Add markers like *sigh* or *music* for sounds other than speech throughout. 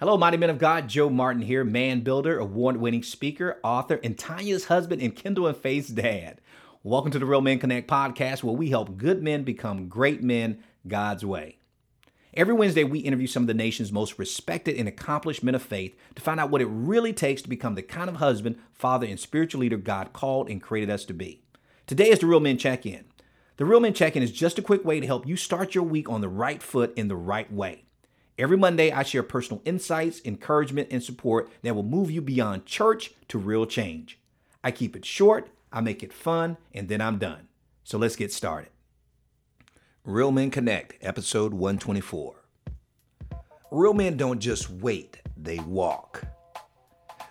Hello, mighty men of God. Joe Martin here, man builder, award winning speaker, author, and Tanya's husband and Kendall and Faith's dad. Welcome to the Real Men Connect podcast, where we help good men become great men God's way. Every Wednesday, we interview some of the nation's most respected and accomplished men of faith to find out what it really takes to become the kind of husband, father, and spiritual leader God called and created us to be. Today is the Real Men Check In. The Real Men Check In is just a quick way to help you start your week on the right foot in the right way. Every Monday, I share personal insights, encouragement, and support that will move you beyond church to real change. I keep it short, I make it fun, and then I'm done. So let's get started. Real Men Connect, episode 124. Real men don't just wait, they walk.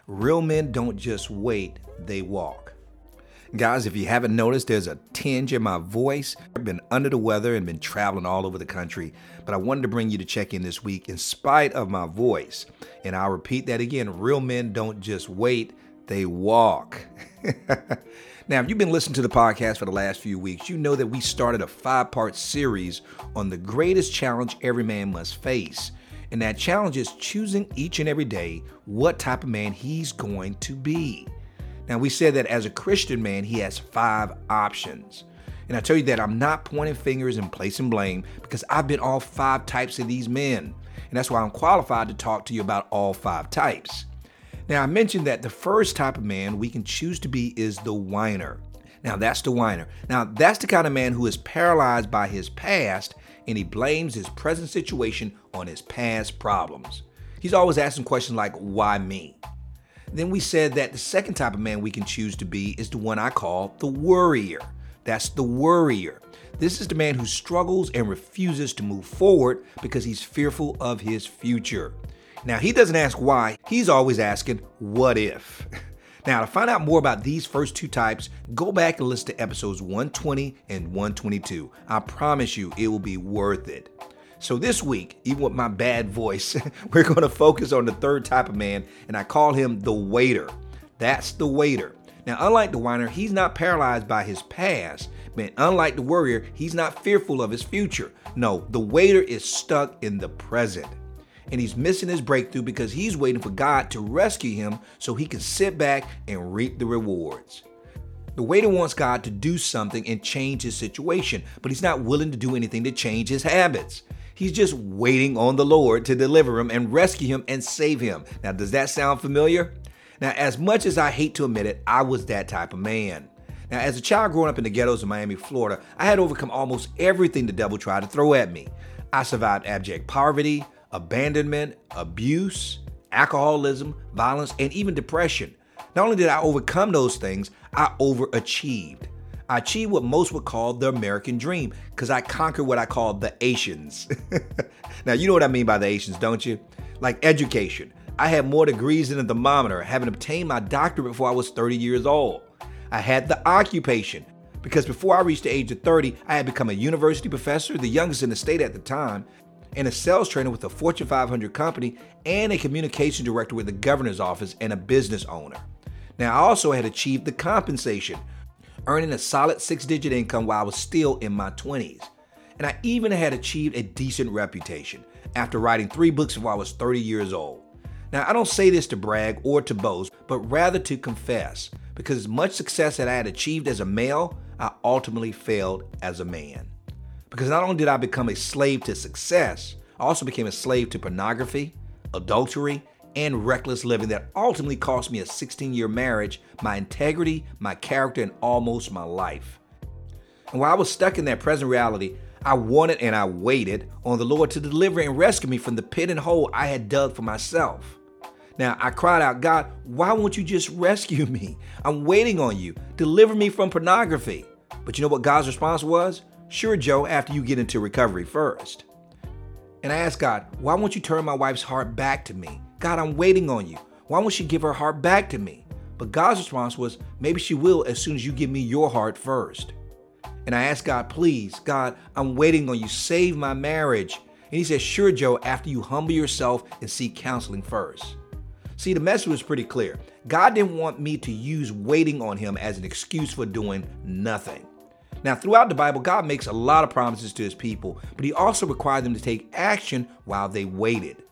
Real men don't just wait, they walk. Guys, if you haven't noticed, there's a tinge in my voice. I've been under the weather and been traveling all over the country, but I wanted to bring you to check in this week in spite of my voice. And I'll repeat that again real men don't just wait, they walk. *laughs* now, if you've been listening to the podcast for the last few weeks, you know that we started a five part series on the greatest challenge every man must face. And that challenge is choosing each and every day what type of man he's going to be. Now, we said that as a Christian man, he has five options. And I tell you that I'm not pointing fingers and placing blame because I've been all five types of these men. And that's why I'm qualified to talk to you about all five types. Now, I mentioned that the first type of man we can choose to be is the whiner. Now, that's the whiner. Now, that's the kind of man who is paralyzed by his past and he blames his present situation on his past problems. He's always asking questions like, why me? Then we said that the second type of man we can choose to be is the one I call the worrier. That's the worrier. This is the man who struggles and refuses to move forward because he's fearful of his future. Now, he doesn't ask why, he's always asking, what if? *laughs* Now, to find out more about these first two types, go back and listen to episodes 120 and 122. I promise you, it will be worth it. So this week, even with my bad voice, *laughs* we're going to focus on the third type of man, and I call him the waiter. That's the waiter. Now, unlike the whiner, he's not paralyzed by his past, but unlike the worrier, he's not fearful of his future. No, the waiter is stuck in the present. And he's missing his breakthrough because he's waiting for God to rescue him so he can sit back and reap the rewards. The waiter wants God to do something and change his situation, but he's not willing to do anything to change his habits. He's just waiting on the Lord to deliver him and rescue him and save him. Now, does that sound familiar? Now, as much as I hate to admit it, I was that type of man. Now, as a child growing up in the ghettos of Miami, Florida, I had overcome almost everything the devil tried to throw at me. I survived abject poverty, abandonment, abuse, alcoholism, violence, and even depression. Not only did I overcome those things, I overachieved. I achieved what most would call the American dream because I conquered what I call the Asians. *laughs* now, you know what I mean by the Asians, don't you? Like education. I had more degrees than a thermometer, having obtained my doctorate before I was 30 years old. I had the occupation because before I reached the age of 30, I had become a university professor, the youngest in the state at the time, and a sales trainer with a Fortune 500 company, and a communication director with the governor's office and a business owner. Now, I also had achieved the compensation, earning a solid six digit income while I was still in my 20s. And I even had achieved a decent reputation after writing three books before I was 30 years old. Now, I don't say this to brag or to boast, but rather to confess, because much success that I had achieved as a male, I ultimately failed as a man. Because not only did I become a slave to success, I also became a slave to pornography, adultery, and reckless living that ultimately cost me a 16 year marriage, my integrity, my character, and almost my life. And while I was stuck in that present reality, I wanted and I waited on the Lord to deliver and rescue me from the pit and hole I had dug for myself. Now I cried out, God, why won't you just rescue me? I'm waiting on you. Deliver me from pornography. But you know what God's response was? Sure, Joe, after you get into recovery first. And I asked God, why won't you turn my wife's heart back to me? God, I'm waiting on you. Why won't she give her heart back to me? But God's response was, maybe she will as soon as you give me your heart first. And I asked God, please, God, I'm waiting on you. Save my marriage. And he said, sure, Joe, after you humble yourself and seek counseling first. See, the message was pretty clear. God didn't want me to use waiting on him as an excuse for doing nothing. Now, throughout the Bible, God makes a lot of promises to his people, but he also required them to take action while they waited.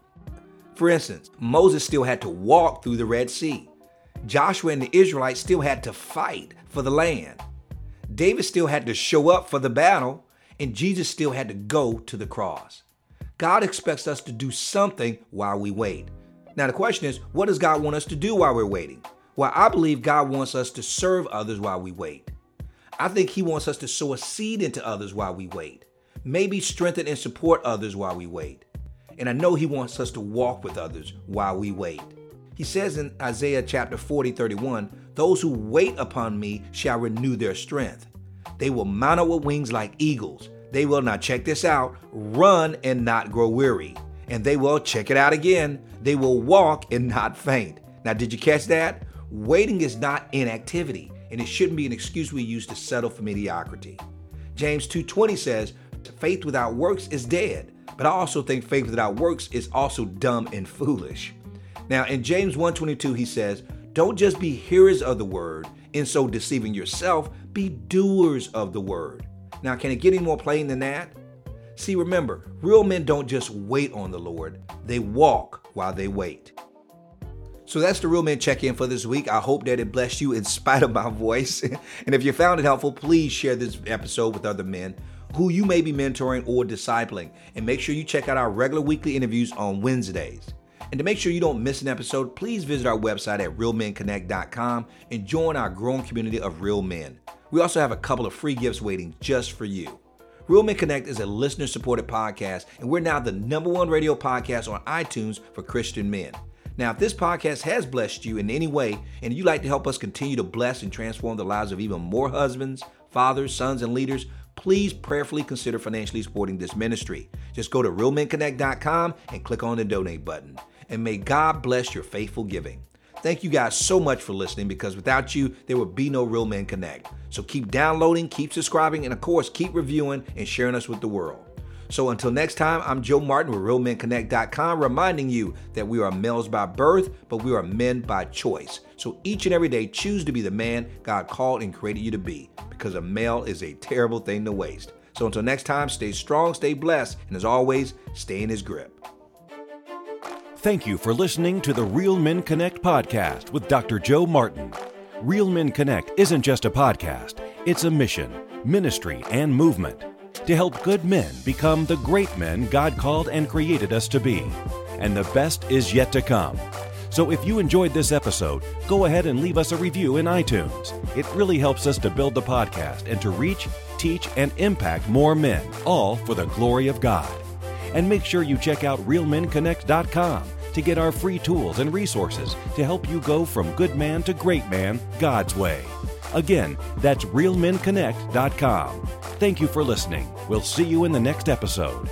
For instance, Moses still had to walk through the Red Sea. Joshua and the Israelites still had to fight for the land. David still had to show up for the battle, and Jesus still had to go to the cross. God expects us to do something while we wait. Now, the question is, what does God want us to do while we're waiting? Well, I believe God wants us to serve others while we wait. I think He wants us to sow a seed into others while we wait. Maybe strengthen and support others while we wait. And I know He wants us to walk with others while we wait. He says in Isaiah chapter 40, 31, Those who wait upon me shall renew their strength. They will mount up with wings like eagles. They will, now check this out, run and not grow weary. And they will, check it out again, they will walk and not faint. Now, did you catch that? Waiting is not inactivity, and it shouldn't be an excuse we use to settle for mediocrity. James 2:20 says, "Faith without works is dead." But I also think faith without works is also dumb and foolish. Now, in James 1:22 he says, "Don't just be hearers of the word, and so deceiving yourself, be doers of the word." Now, can it get any more plain than that? See, remember, real men don't just wait on the Lord, they walk while they wait. So that's the Real Men check in for this week. I hope that it blessed you in *laughs* spite of my voice. and if you found it helpful, please share this episode with other men who you may be mentoring or discipling. And make sure you check out our regular weekly interviews on Wednesdays. And to make sure you don't miss an episode, please visit our website at realmenconnect.com and join our growing community of real men. We also have a couple of free gifts waiting just for you. Real Men Connect is a listener supported podcast, and we're now the number one radio podcast on iTunes for Christian men. Now, if this podcast has blessed you in any way and you'd like to help us continue to bless and transform the lives of even more husbands, fathers, sons, and leaders, please prayerfully consider financially supporting this ministry. Just go to realmenconnect.com and click on the donate button. And may God bless your faithful giving. Thank you guys so much for listening because without you, there would be no Real Men Connect. So keep downloading, keep subscribing, and of course, keep reviewing and sharing us with the world. So until next time, I'm Joe Martin with RealMenConnect.com, reminding you that we are males by birth, but we are men by choice. So each and every day, choose to be the man God called and created you to be, because a male is a terrible thing to waste. So until next time, stay strong, stay blessed, and as always, stay in his grip. Thank you for listening to the Real Men Connect podcast with Dr. Joe Martin. Real Men Connect isn't just a podcast, it's a mission, ministry, and movement to help good men become the great men God called and created us to be. And the best is yet to come. So if you enjoyed this episode, go ahead and leave us a review in iTunes. It really helps us to build the podcast and to reach, teach, and impact more men, all for the glory of God. And make sure you check out realmenconnect.com to get our free tools and resources to help you go from good man to great man God's way. Again, that's realmenconnect.com. Thank you for listening. We'll see you in the next episode.